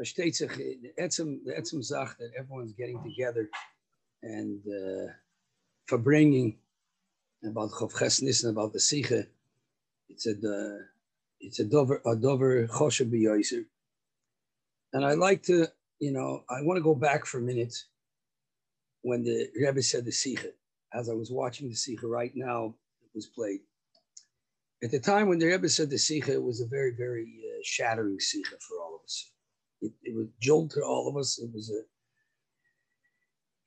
versteht the etzem, the etzem that everyone's getting together and uh, verbringing about Chav and about the Sikha. It's a, uh, it's a dover, a dover choshev b'yoiser. And I like to, you know, I want to go back for a minute when the Rebbe said the Sikha. As I was watching the Sikha right now, it was played. At the time when the Rebbe said the Sikha, it was a very, very uh, shattering Sikha for all. It, it was jolt to all of us. It was a,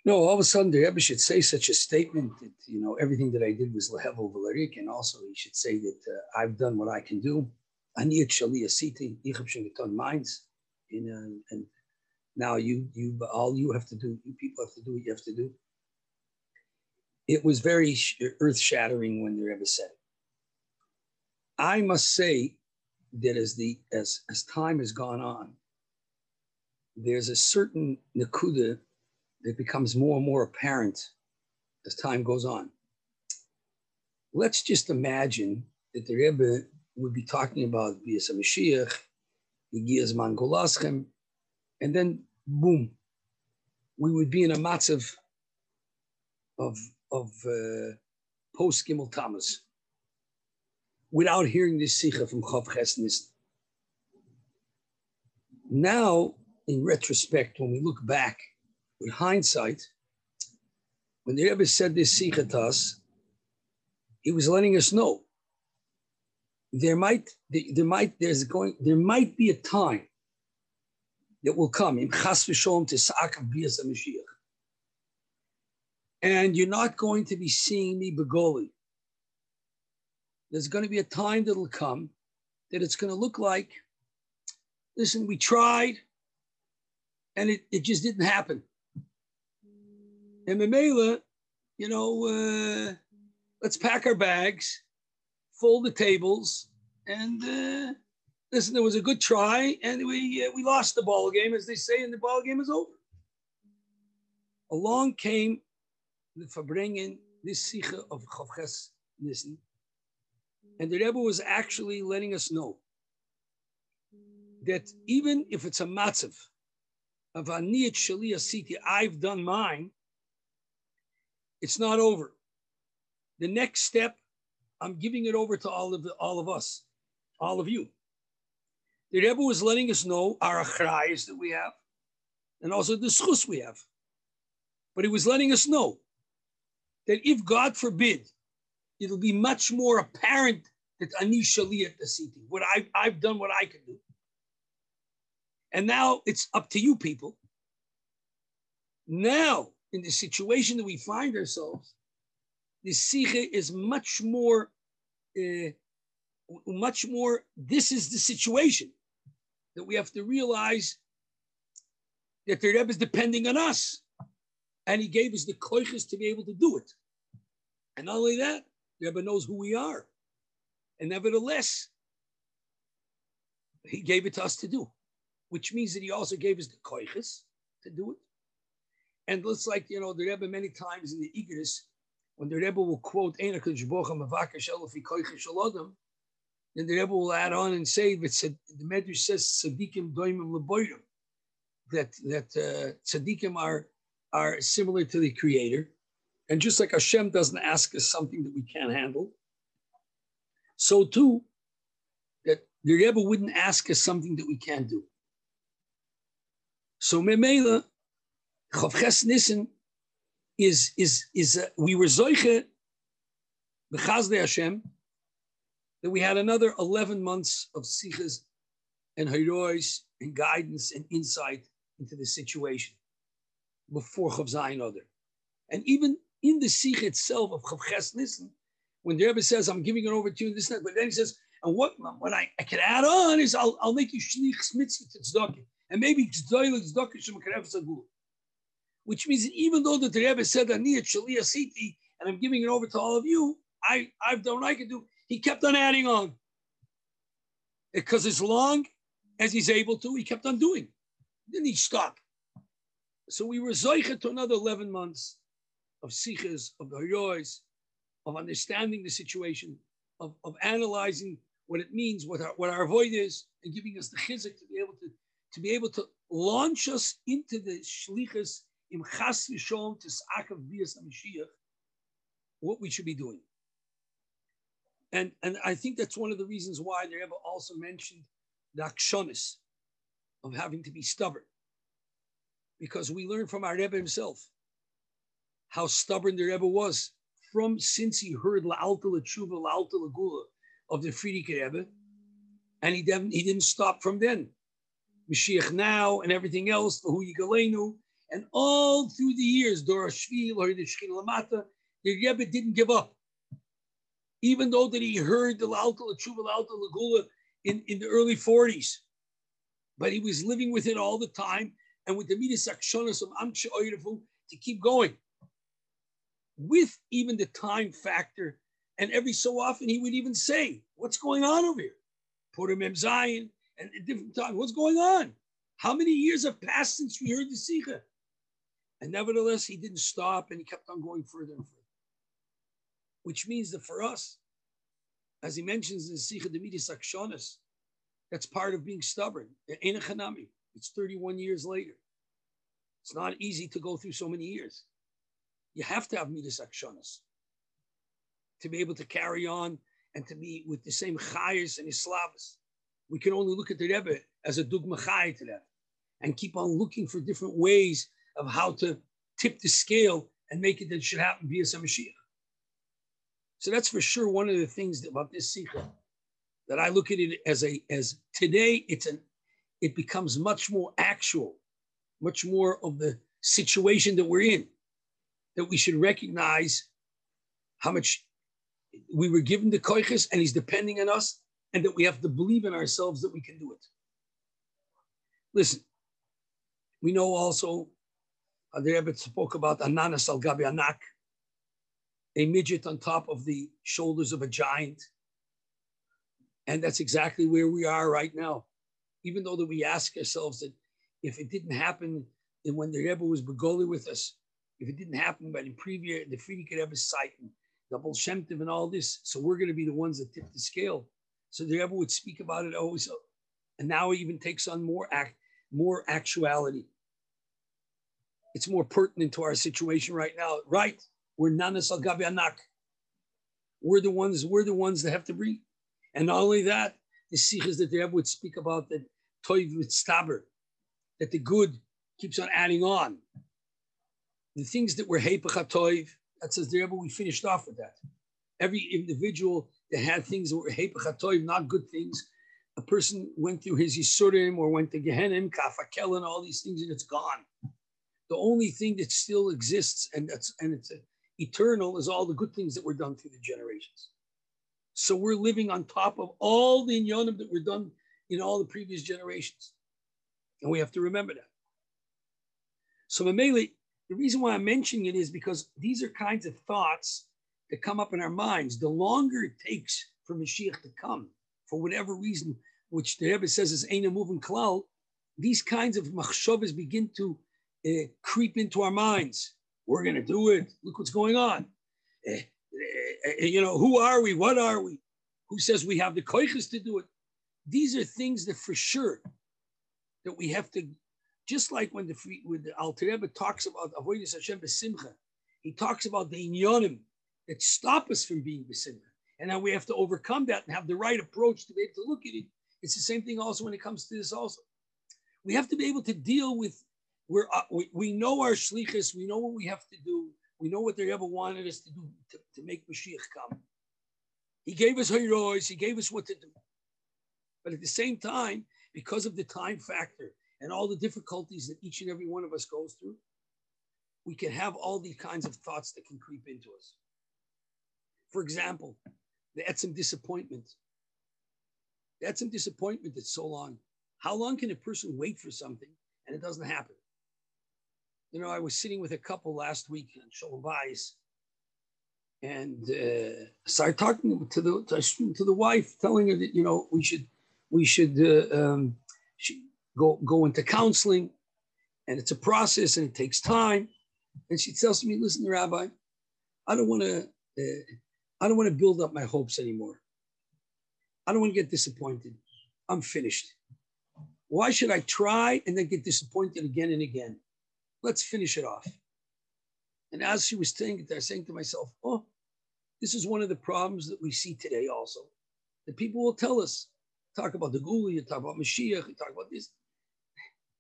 no, all of a sudden the Rebbe should say such a statement that, you know, everything that I did was lehevel v'larik, and also he should say that uh, I've done what I can do. Ani et shali asiti, ich hab schon getan meins. And, and now you, you, all you have to do, you people have to do what you have to do. It was very earth shattering when the Rebbe said it. I must say that as the as as time has gone on, there's a certain nakuda that becomes more and more apparent as time goes on. Let's just imagine that the Rebbe would be talking about Bias Mashiach, Yigiyas Mangolaschem, and then boom, we would be in a matzav of, of uh, post Gimel Tammuz without hearing this sikha from Chav Chesnis. Now, in retrospect, when we look back with hindsight, when the Rebbe said this sikha he was letting us know there might there might there's going there might be a time that will come in. And you're not going to be seeing me begoli. There's going to be a time that'll come that it's going to look like, listen, we tried and it, it just didn't happen. And Mamela, you know, uh, let's pack our bags, fold the tables, and uh, listen, there was a good try, and we uh, we lost the ball game, as they say, and the ball game is over. Along came the Farbrengen, this Sikha of Chavches Nissen, and the Rebbe was actually letting us know that even if it's a matzav of aniyat shali asiti, I've done mine, it's not over. The next step, I'm giving it over to all of the, all of us, all of you. The Rebbe was letting us know our achrayas that we have, and also the schus we have. But he was letting us know that if God forbid it'll be much more apparent that ani shaliyat asiti, what I've, I've done what I can do. And now it's up to you people. Now, in the situation that we find ourselves, the sikha is much more, uh, much more, this is the situation that we have to realize that the Rebbe is depending on us. And he gave us the koiches to be able to do it. And not only that, the Rebbe knows who we are. And nevertheless, he gave it to us to do, which means that he also gave us the koiches to do it. And looks like, you know, the Rebbe many times in the Igris, when the Rebbe will quote, then the Rebbe will add on and say that the Medrash says tzaddikim doimim leboirim, that that uh, tzaddikim are are similar to the Creator, and just like Hashem doesn't ask us something that we can't handle, so too, that the Rebbe wouldn't ask us something that we can't do. So Memela, Chavches Nissen is is is uh, we were zoiche b'chazde Hashem that we had another eleven months of sichas and heroes and guidance and insight into the situation before Chav Zayin Other. And even in the Sikh itself of Chavches Nissen, when the Rebbe says, I'm giving it over to you, this and that, but then he says, and what, what I, I can add on is I'll, I'll make you shlich mitzvah tzedakah. And maybe which means that even though the Rebbe said, Aniyat Shalia Siti, and I'm giving it over to all of you, I, I've done what I can do. He kept on adding on. Because as long as he's able to, he kept on doing. Then he stopped. So we were Zoicha to another 11 months of Sikhs, of Hayois, of understanding the situation, of, of analyzing what it means, what our, what our void is, and giving us the chizik to be able to, be able to launch us into the shlichus im chas v'sholom to sa'akav bias Mashiach, what we should be doing. And, and I think that's one of the reasons why the Rebbe also mentioned the akshonis of having to be stubborn. Because we learn from our Rebbe himself how stubborn the Rebbe was from since he heard La'alta L'tshuva, La'alta L'gula of the Frierdiker Rebbe, and he didn't, he didn't stop from then. Mashiach now and everything else, for Hu Yigalenu, and all through the years, Dora Shvil, or the Shkin Lamata, the Rebbe didn't give up. Even though that he heard the La'alta L'tshuva, La'alta L'gula in, in the early 40s, but he was living with it all the time and with the Midas Akshonas of Amksha to keep going with even the time factor. And every so often he would even say, What's going on over here? Purim Zion, and at different times, what's going on? How many years have passed since we heard the Sikha? And nevertheless, he didn't stop and he kept on going further and further. Which means that for us, as he mentions in the Sikha Demidis Akshonas, that's part of being stubborn. It's 31 years later. It's not easy to go through so many years. You have to have midas akshonas to be able to carry on and to be with the same chayas and islavas. We can only look at the Rebbe as a dugma chay to that and keep on looking for different ways of how to tip the scale and make it that it should happen via some Mashiach. So that's for sure one of the things about this sikha that I look at it as a as today it's an it becomes much more actual, much more of the situation that we're in that we should recognize how much we were given the koiches and he's depending on us and that we have to believe in ourselves that we can do it. Listen, we know also, uh, the Rebbe spoke about ananas al gabi anak, a midget on top of the shoulders of a giant. And that's exactly where we are right now. Even though that we ask ourselves that if it didn't happen and when the Rebbe was begoli with us, if it didn't happen by the previous, the Frierdiker Rebbe sight and double Shem and all this, so we're going to be the ones that tip the scale. So the Rebbe would speak about it always, and now it even takes on more act, more actuality. It's more pertinent to our situation right now. Right, we're nanas al anak. We're the ones. We're the ones that have to breathe. And not only that, the sikhs that the Rebbe would speak about that toiv with stabber, that the good keeps on adding on the things that were Hepachatoiv, that says the but we finished off with that. Every individual had things that were not good things, a person went through his Yisurim or went to Gehenim, Kafakel, and all these things, and it's gone. The only thing that still exists and that's and it's eternal is all the good things that were done through the generations. So we're living on top of all the inyanim that were done in all the previous generations. And we have to remember that. So Mameli, the reason why I'm mentioning it is because these are kinds of thoughts that come up in our minds. The longer it takes for Mashiach to come, for whatever reason, which the Rebbe says is ain't a moving cloud, these kinds of machshavas begin to uh, creep into our minds. We're going to do it. Look what's going on. Uh, uh, you know, who are we? What are we? Who says we have the koiches to do it? These are things that for sure that we have to just like when the when the Alter Rebbe talks about avoiding Hashem besimcha, he talks about the inyonim that stop us from being besimcha, and now we have to overcome that and have the right approach to be able to look at it. It's the same thing also when it comes to this. Also, we have to be able to deal with. We're, uh, we, we know our shlichus, we know what we have to do, we know what the Rebbe wanted us to do to, to make Mashiach come. He gave us heroes, he gave us what to do. But at the same time, because of the time factor, and all the difficulties that each and every one of us goes through, we can have all these kinds of thoughts that can creep into us. For example, they had some disappointment. They had some disappointment that's so long. How long can a person wait for something and it doesn't happen? You know, I was sitting with a couple last week in Shalom Bayis, and uh, started talking to the to the wife, telling her that you know we should we should uh, um, go, go into counseling, and it's a process and it takes time. And she tells me, listen, Rabbi, I don't want to, uh, I don't want to build up my hopes anymore. I don't want to get disappointed. I'm finished. Why should I try and then get disappointed again and again? Let's finish it off. And as she was saying it, I was saying to myself, oh, this is one of the problems that we see today also. That people will tell us, talk about the Gula, you talk about Mashiach, you talk about this.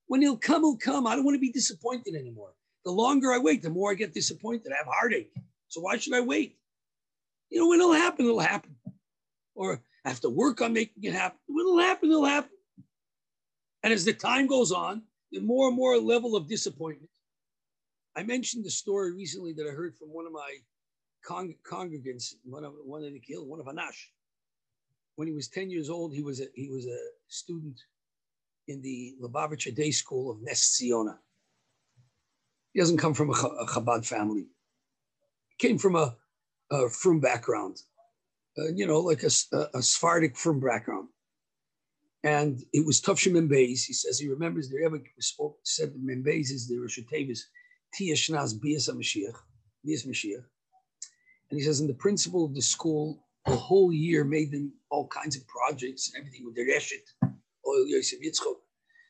When he'll come, he'll come. I don't want to be disappointed anymore. The longer I wait, the more I get disappointed. I have heartache. So why should I wait? You know, when it'll happen, it'll happen. Or I have to work on making it happen. When it'll happen, it'll happen. And as the time goes on, the more and more level of disappointment. I mentioned the story recently that I heard from one of my con- congregants, one of one of the kill, one of Anash. When he was 10 years old, he was a he was a student in the Lubavitcher Day School of Nes Ziona. He doesn't come from a, a Chabad family. He came from a, a from background, uh, you know, like a, a, Sephardic from background. And it was Tufshim Membeis. He says he remembers the Rebbe spoke, said the Membeis is the Rosh Tevis, Tia Shnaz Bias Mashiach, Bias Mashiach. And he says, in the principal of the school, the whole year made them all kinds of projects and everything with the Reshet, Oil Yosef Yitzchok,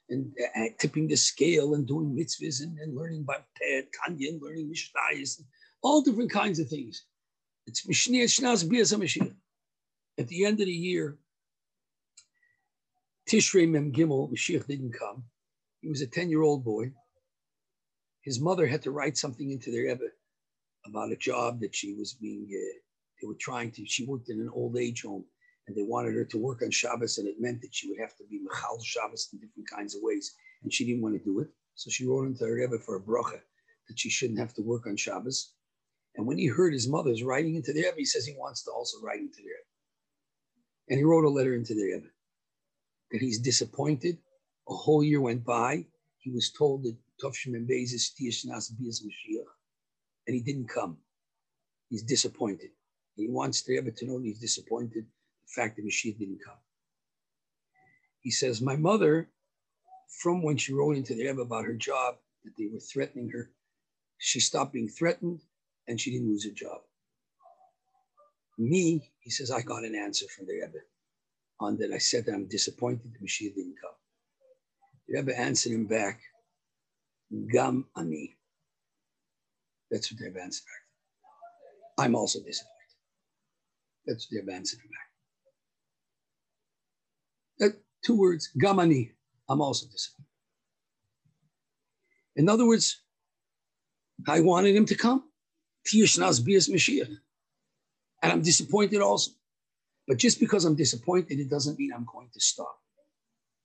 and uh, tipping the scale and doing mitzvahs and, and learning about Tanya and learning Mishnayos, all different kinds of things. It's Mishnah Shnaz Bias Mashiach. At the end of the year, Tishrei Mem Gimel, Mashiach didn't come. He was a 10 year old boy. His mother had to write something into their Rebbe about a job that she was being, uh, they were trying to, she worked in an old age home and they wanted her to work on Shabbos and it meant that she would have to be Mechal Shabbos in different kinds of ways. And she didn't want to do it. So she wrote into her Rebbe for a bracha that she shouldn't have to work on Shabbos. And when he heard his mother's writing into the Rebbe, he says he wants to also write into the Rebbe. And he wrote a letter into the Rebbe that he's disappointed. A whole year went by. He was told that Tofshim and Beis Bezis Tiyashnas Bias Mashiach, and he didn't come. He's disappointed. He wants the Rebbe to know he's disappointed the fact that Mashiach didn't come. He says, My mother, from when she wrote into the Rebbe about her job, that they were threatening her, she stopped being threatened and she didn't lose her job. Me, he says, I got an answer from the Rebbe on that I said that I'm disappointed the Mashiach didn't come. The Rebbe answered him back, Gam ani. That's what the Rebbe answered back. I'm also disappointed. That's what the Rebbe answered him back. That, two words, Gam ani. I'm also disappointed. In other words, I wanted him to come. Tiyushnaz bias Mashiach. And I'm disappointed also. But just because I'm disappointed, it doesn't mean I'm going to stop.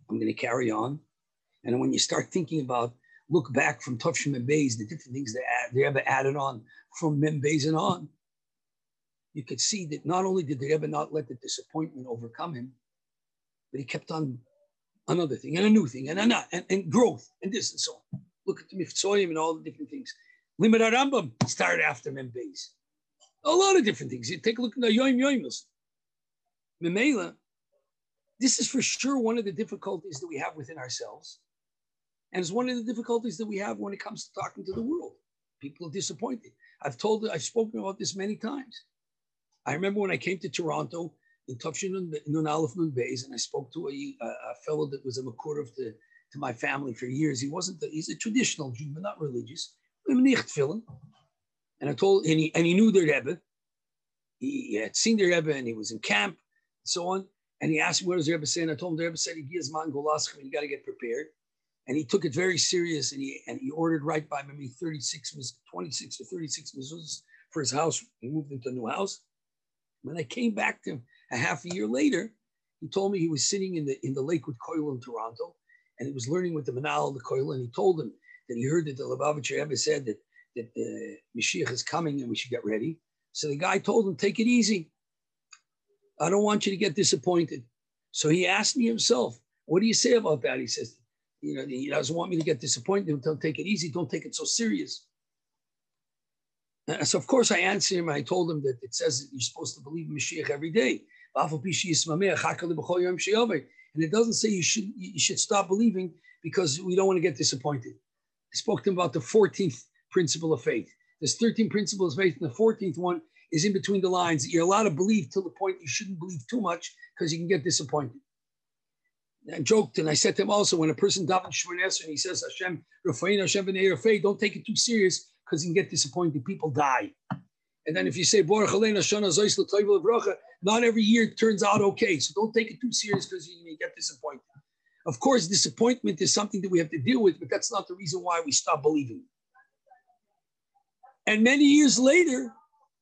I'm going to carry on. And when you start thinking about, look back from Tufshim and Bays, the different things they, add, they ever added on from Membeis and on, you could see that not only did they ever not let the disappointment overcome him, but he kept on another thing and a new thing and a, and, and growth and this and so on. Look at the Miftsoyim and all the different things. Limit Rambam started after Membeis. A lot of different things. You take a look at the Yoim Yoimos. Memela, this is for sure one of the difficulties that we have within ourselves. And it's one of the difficulties that we have when it comes to talking to the world. People are disappointed. I've told, I've spoken about this many times. I remember when I came to Toronto in Tufshin Nun Aleph Nun Bays, and I spoke to a, a, fellow that was a Makur to, to my family for years. He wasn't, the, he's a traditional Jew, but not religious. And I told, and he, and he knew their Rebbe. He, had seen the Rebbe and he was in camp and so on. And he asked me, what does the Rebbe say? And I told him the Rebbe said, he gives man golaschim, you got to get prepared. And he took it very serious and he and he ordered right by maybe 36, 26 or 36 mezuzahs for his house. He moved into a new house. When I came back to him a half a year later, he told me he was sitting in the in the Lakewood Koil in Toronto and he was learning with the Manal of the Koil. And he told him that he heard that the Lubavitcher Rebbe said that, that the Mashiach is coming and we should get ready. So the guy told him, take it easy. I don't want you to get disappointed. So he asked me himself, what do you say about that? He says, you know, he doesn't want me to get disappointed. Don't take it easy. Don't take it so serious. And so of course I answered him. I told him that it says that you're supposed to believe in Mashiach every day. And it doesn't say you should you should stop believing because we don't want to get disappointed. I spoke to him about the 14th principle of faith. There's 13 principles of faith, and the 14th one is in between the lines. You're allowed to believe till the point you shouldn't believe too much because you can get disappointed. I joked and I said to him also when a person davens Shmones and he says Hashem Rafain Hashem B'nei don't take it too serious because you can get disappointed. People die. And then if you say not every year turns out okay. So don't take it too serious because you may get disappointed. Of course, disappointment is something that we have to deal with, but that's not the reason why we stop believing. And many years later,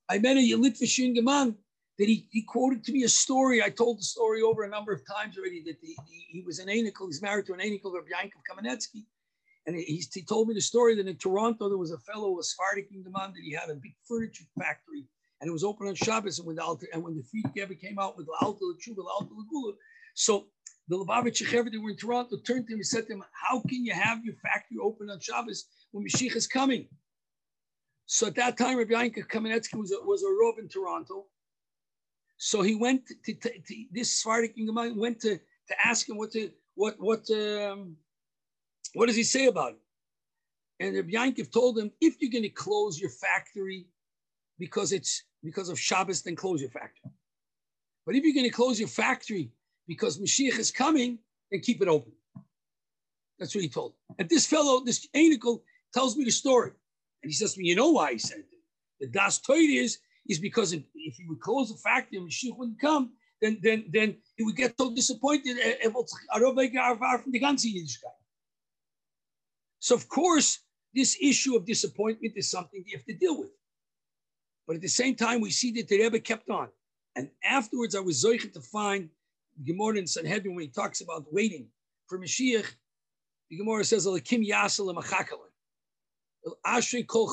I met a Yelitva Gaman that he, he quoted to me a story. I told the story over a number of times already that the, the, he was an Anikel, he's married to an Anikel, Rabbi Yankov Kamenetsky. And he, he told me the story that in Toronto, there was a fellow, a Sephardic Gaman, that he had a big furniture factory and it was open on Shabbos. And when the Alter, and when the Frierdiker came out with the Alta Tshuva, Alta Lagula, so the Lubavitch Chever that were in Toronto turned to him and said to him, How can you have your factory open on Shabbos when Mashiach is coming? So at that time, Rabbi Yanka Kamenetsky was a, was a Rov in Toronto. So he went to, to, to this Sephardic went to, to ask him what to, what what um, what does he say about it? And Rabbi Yankov told him, if you're going to close your factory because it's because of Shabbos, then close your factory. But if you're going to close your factory because Mashiach is coming, then keep it open. That's what he told. And this fellow, this Anikel, tells me the story. And he says to me, you know why he said it? The Das Toid is, is because if, if he would close the factory and Mashiach wouldn't come, then then then he would get so disappointed. Eh, eh, so of course, this issue of disappointment is something you have to deal with. But at the same time, we see that the Rebbe kept on. And afterwards, I was zoichet to find Gemara in Sanhedrin when he talks about waiting for Mashiach. The Gemara says, "Alakim yasel ashri kol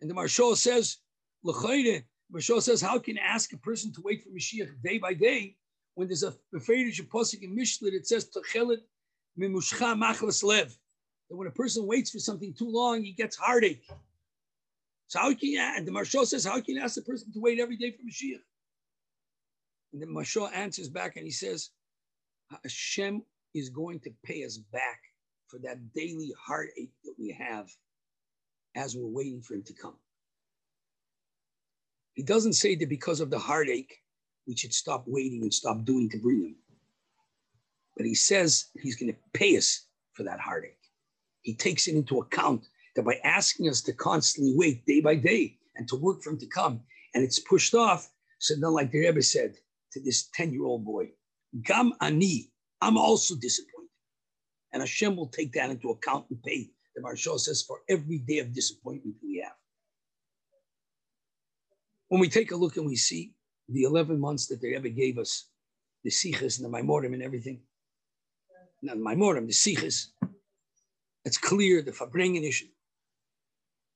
And the Maharshal says. Maharshal says, "How can you ask a person to wait for Mashiach day by day when there's a Beferish Apostle in Mishnah that says Tochelet mimushcha machlas lev." That when a person waits for something too long, he gets heartache. So how can you, and the Maharshal says, how can you ask the person to wait every day for Mashiach? And the Maharshal answers back and he says, Hashem is going to pay us back for that daily heartache that we have as we're waiting for him to come. He doesn't say that because of the heartache, we should stop waiting and stop doing to bring him. But he says he's going to pay us for that heartache. He takes it into account that by asking us to constantly wait day by day and to work for him to come, and it's pushed off, so then, like the Rebbe said to this 10 year old boy, Gam ani, I'm also disappointed. And Hashem will take that into account and pay, the Maharshal says, for every day of disappointment we have. When we take a look and we see the 11 months that they ever gave us, the Sikhs and the Maimorim and everything, not the Maimorim, the Sikhs, it's clear the Farbrengen issue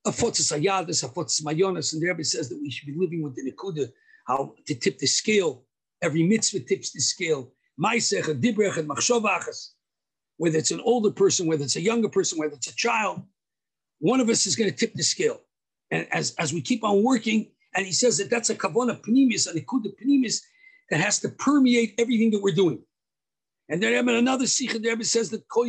a ayadis, a fotzes mayonis, and the Rebbe says that we should be living with the nekuda, how to tip the scale. Every mitzvah tips the scale. Maisech, dibrech, and machshavachas. Whether it's an older person, whether it's a younger person, whether it's a child, one of us is going to tip the scale. And as, as we keep on working, and he says that that's a kavona pnimis, a nekuda pnimis that has to permeate everything that we're doing. And then another sikh, the Rebbe says that kol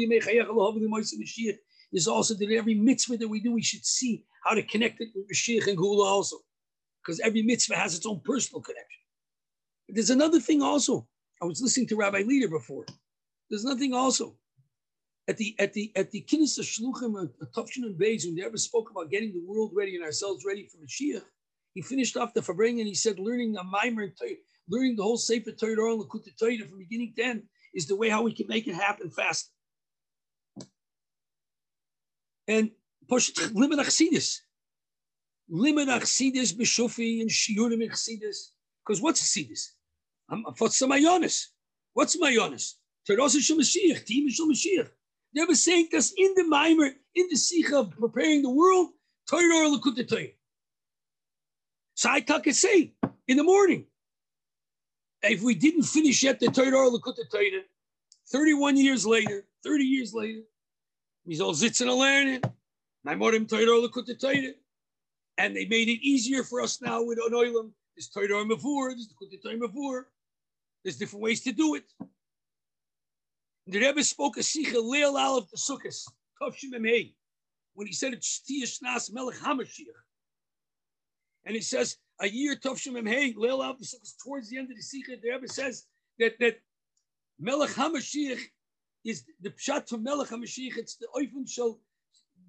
is also that every mitzvah that we do, we should see how to connect it with Mashiach and Gula also. Because every mitzvah has its own personal connection. There's another thing also. I was listening to Rabbi Leader before. There's nothing also. At the at the at the Kinnis of Shluchim, uh, uh, a Tufshin and Beis, when they ever spoke about getting the world ready and ourselves ready for Mashiach, he finished off the Fabring and he said, learning a Maimer, and learning the whole Sefer Torah and Lakut Torah from beginning to end is the way how we can make it happen fast. And limit achsidis. Limit achsidis b'shufi and shiurim achsidis. Because what's achsidis? What's mayonis? What's mayonis? Terosa shel Mashiach, team shel Mashiach. They were saying this in the mimer, in the sikha of preparing the world, Torah or Lakut So I can say in the morning, if we didn't finish yet the Torah or Lakut 31 years later, 30 years later, He's all sitzen and learning. Maimorim Torah Lakut Torah. And they made it easier for us now with Onoilim. There's Torah Mavur, there's Lakut Torah Mavur. There's different ways to do it. The Rebbe spoke a Sikha Leil of the Sukkot, Tovshim Emhei, when he said it's Tiyash Nas Melech HaMashiach. And he says, a year Tovshim Emhei, Leil Aleph the Sukkot, towards the end of the Sikha, the Rebbe says that, that Melech HaMashiach is the pshat from Melech HaMashiach. It's the oifen shel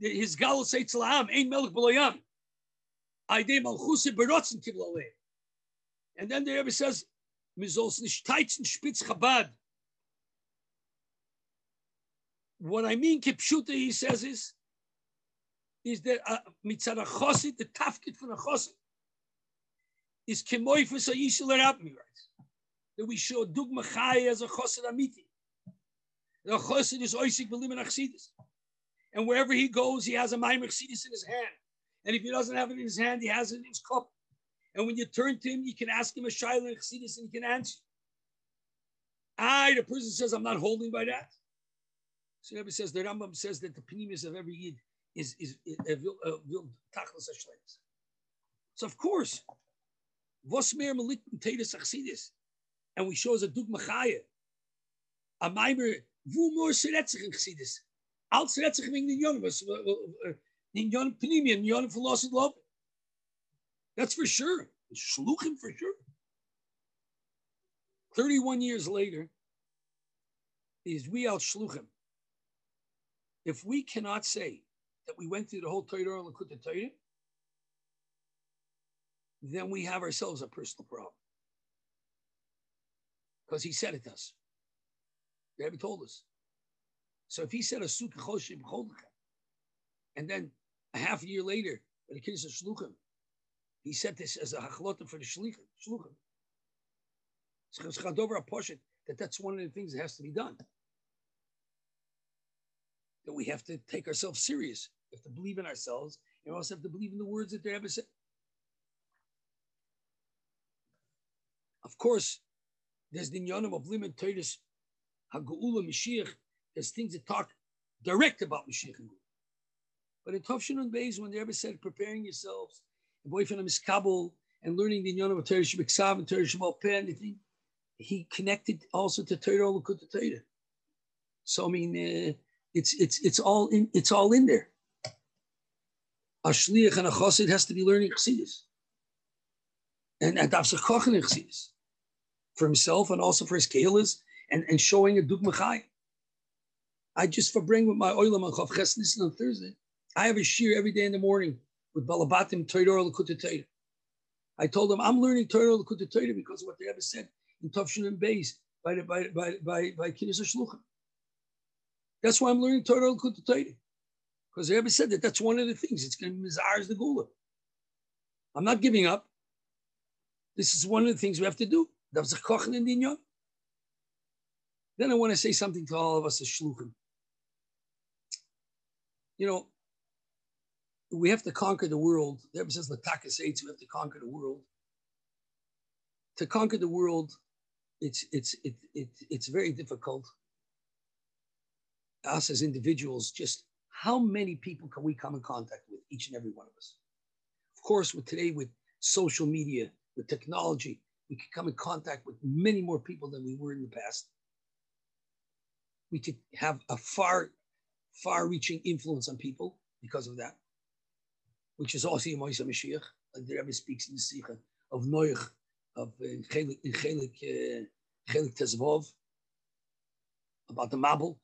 his gal say tzlaam ein Melech b'loyam. And then the Rebbe says, Mizos nishtaitzen spitz Chabad. What I mean, kipshuta, he says is, is that uh, mitzad uh, chosid, the tafkid from a chosid, is kemoifus a yishel erabmi, right? That we show dugma chai as a chosid amiti. The chosid is oisik b'lim achsidis. And wherever he goes, he has a maimer chsidis in his hand. And if he doesn't have it in his hand, he has it in his cup. And when you turn to him, you can ask him a shaila and chsidis and he can answer. I, the person says, I'm not holding by that. So Rebbe says, the Rambam says that the pnimis of every yid is is a uh, uh, vil tachlis hashlems. So of course, vos mer melik tedes achsidis, and we show as a dugma chaya. A maimer vu more seretzich in chsidis. Al seretzich wegen den yonim, uh, den yonim pnimi, den yonim philosophy love. That's for sure. Shluchim for sure. 31 years later, is we out shluchim. If we cannot say that we went through the whole Torah and Lakutta Torah, then we have ourselves a personal problem. Because he said it to us. The Rebbe told us. So if he said a sukkah and then a half a year later, the kids are shluchim, he said this as a hachlota for the shluchim. it's over a portion that that's one of the things that has to be done. That we have to take ourselves serious. We have to believe in ourselves, and we also have to believe in the words that they ever said. Of course, there's the Nyanim of Limit Titus Haguula Mashiach. There's things that talk direct about Mashiach and But in Tovshin and Beis, when they ever said preparing yourselves, boyfriend of Kabul, and learning the Nyanim of Torah Shabbat and Torah Shabbat anything, he connected also to Torah Olukut Torah. So I mean, uh, it's it's it's all in it's all in there a shliach and a has to be learning chassidus. And sich kochen in for himself and also for his kehilas and, and showing a dugma chai. I just for bring with my oilam on chav chesnis on Thursday. I have a shear every day in the morning with balabatim Torah Lakutta I told them I'm learning Torah Lakutta because of what they ever said in Tavshin and Beis by the, by by by by Kiddush Shluchim. That's why I'm learning Torah Lakutta because the Rebbe said that that's one of the things. It's going to be Mizar's the Gula. I'm not giving up. This is one of the things we have to do. Then I want to say something to all of us as shluchim. You know, we have to conquer the world. The Rebbe says, Latakas we have to conquer the world. To conquer the world, it's, it's, it, it, it's very difficult. Us as individuals just how many people can we come in contact with, each and every one of us? Of course, with today, with social media, with technology, we can come in contact with many more people than we were in the past. We could have a far, far reaching influence on people because of that, which is also Moisa Mashiach, like the Rebbe speaks in the Sikha of Noach, of uh, in Chelik, uh, Tezvov, about the Mabul,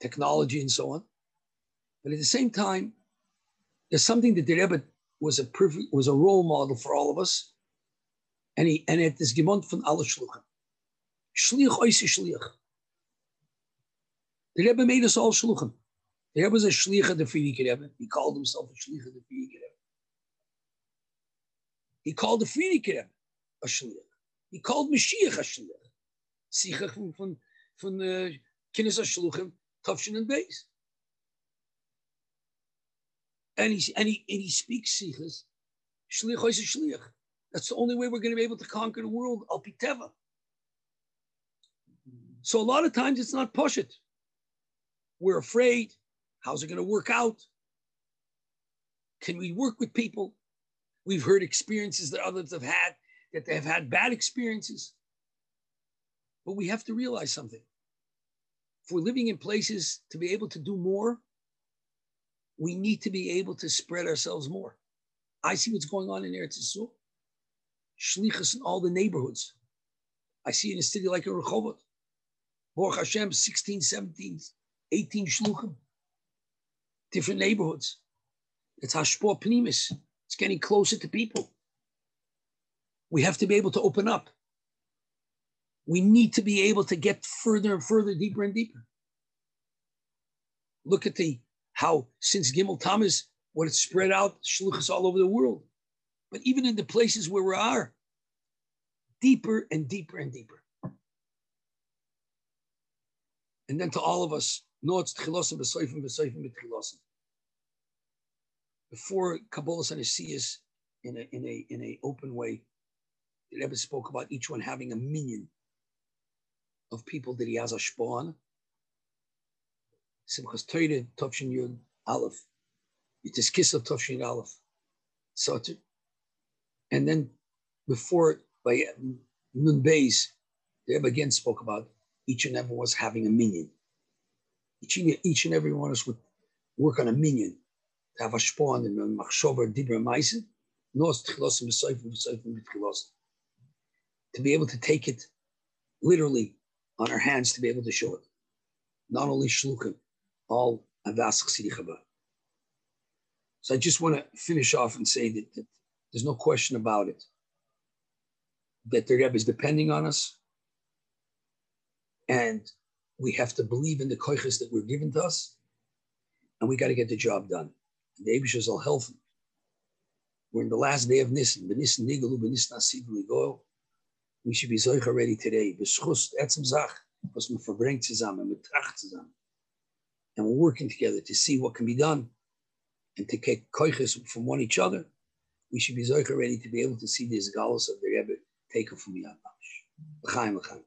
technology and so on. But at the same time, there's something that the Rebbe was a perfect, was a role model for all of us. And he and it is gemont from alle shluchim. Shliach oisi shliach. The Rebbe made us all shluchim. The Rebbe was a shliach of the Rebbe. He called himself a shliach of the Rebbe. He called the Rebbe a shliach. He called Mashiach a shliach. Sichach from from from the Kinnis Shluchim, Tavshin and Beis and he and he and he speaks sichas. Shliach is shliach. That's the only way we're going to be able to conquer the world. Al piteva. So a lot of times it's not push it. We're afraid. How's it going to work out? Can we work with people? We've heard experiences that others have had that they have had bad experiences. But we have to realize something. If we're living in places to be able to do more, we need to be able to spread ourselves more. I see what's going on in Eretz Yisrael. Shlichus in all the neighborhoods. I see in a city like in Rehovot. Baruch Hashem, 16, 17, 18 shluchim, different neighborhoods. It's Hashpor Pnimis. It's getting closer to people. We have to be able to open up. We need to be able to get further and further, deeper and deeper. Look at the how since Gimel Tammuz, what it's spread out, shluchas all over the world. But even in the places where we are, deeper and deeper and deeper. And then to all of us, no, it's tchilosim b'soifim b'soifim b'tchilosim. Before Kabbalah and Asiyas, in a in a in a open way, the Rebbe spoke about each one having a minion of people that he has a spawn. Simchas Torah, Tovshin Yud, Aleph. It is Kislev Tovshin Aleph. Soter. And then before, by Nun Beis, the Rebbe again spoke about each and every one was having a minion. Each, each and every one of us would work on a minion have a spawn and a machshover dibra maisen, to be able to take it literally on our hands to be able to show it. Not only shluchim, all avas chaba. So I just want to finish off and say that, that there's no question about it that the Rebbe is depending on us, and we have to believe in the koiches that were given to us, and we got to get the job done. The Aibeshter will help. We're in the last day of Nisan. B'Nisan nigalu, b'Nisan asiv ligoel. We should be zoich already today. B'schus etzem zach, was man verbringt zusammen, mit tracht zusammen. And we're working together to see what can be done and to get koiches from one each other. We should be zoich ready to be able to see this galus of the Rebbe take from Yad L'chaim, l'chaim.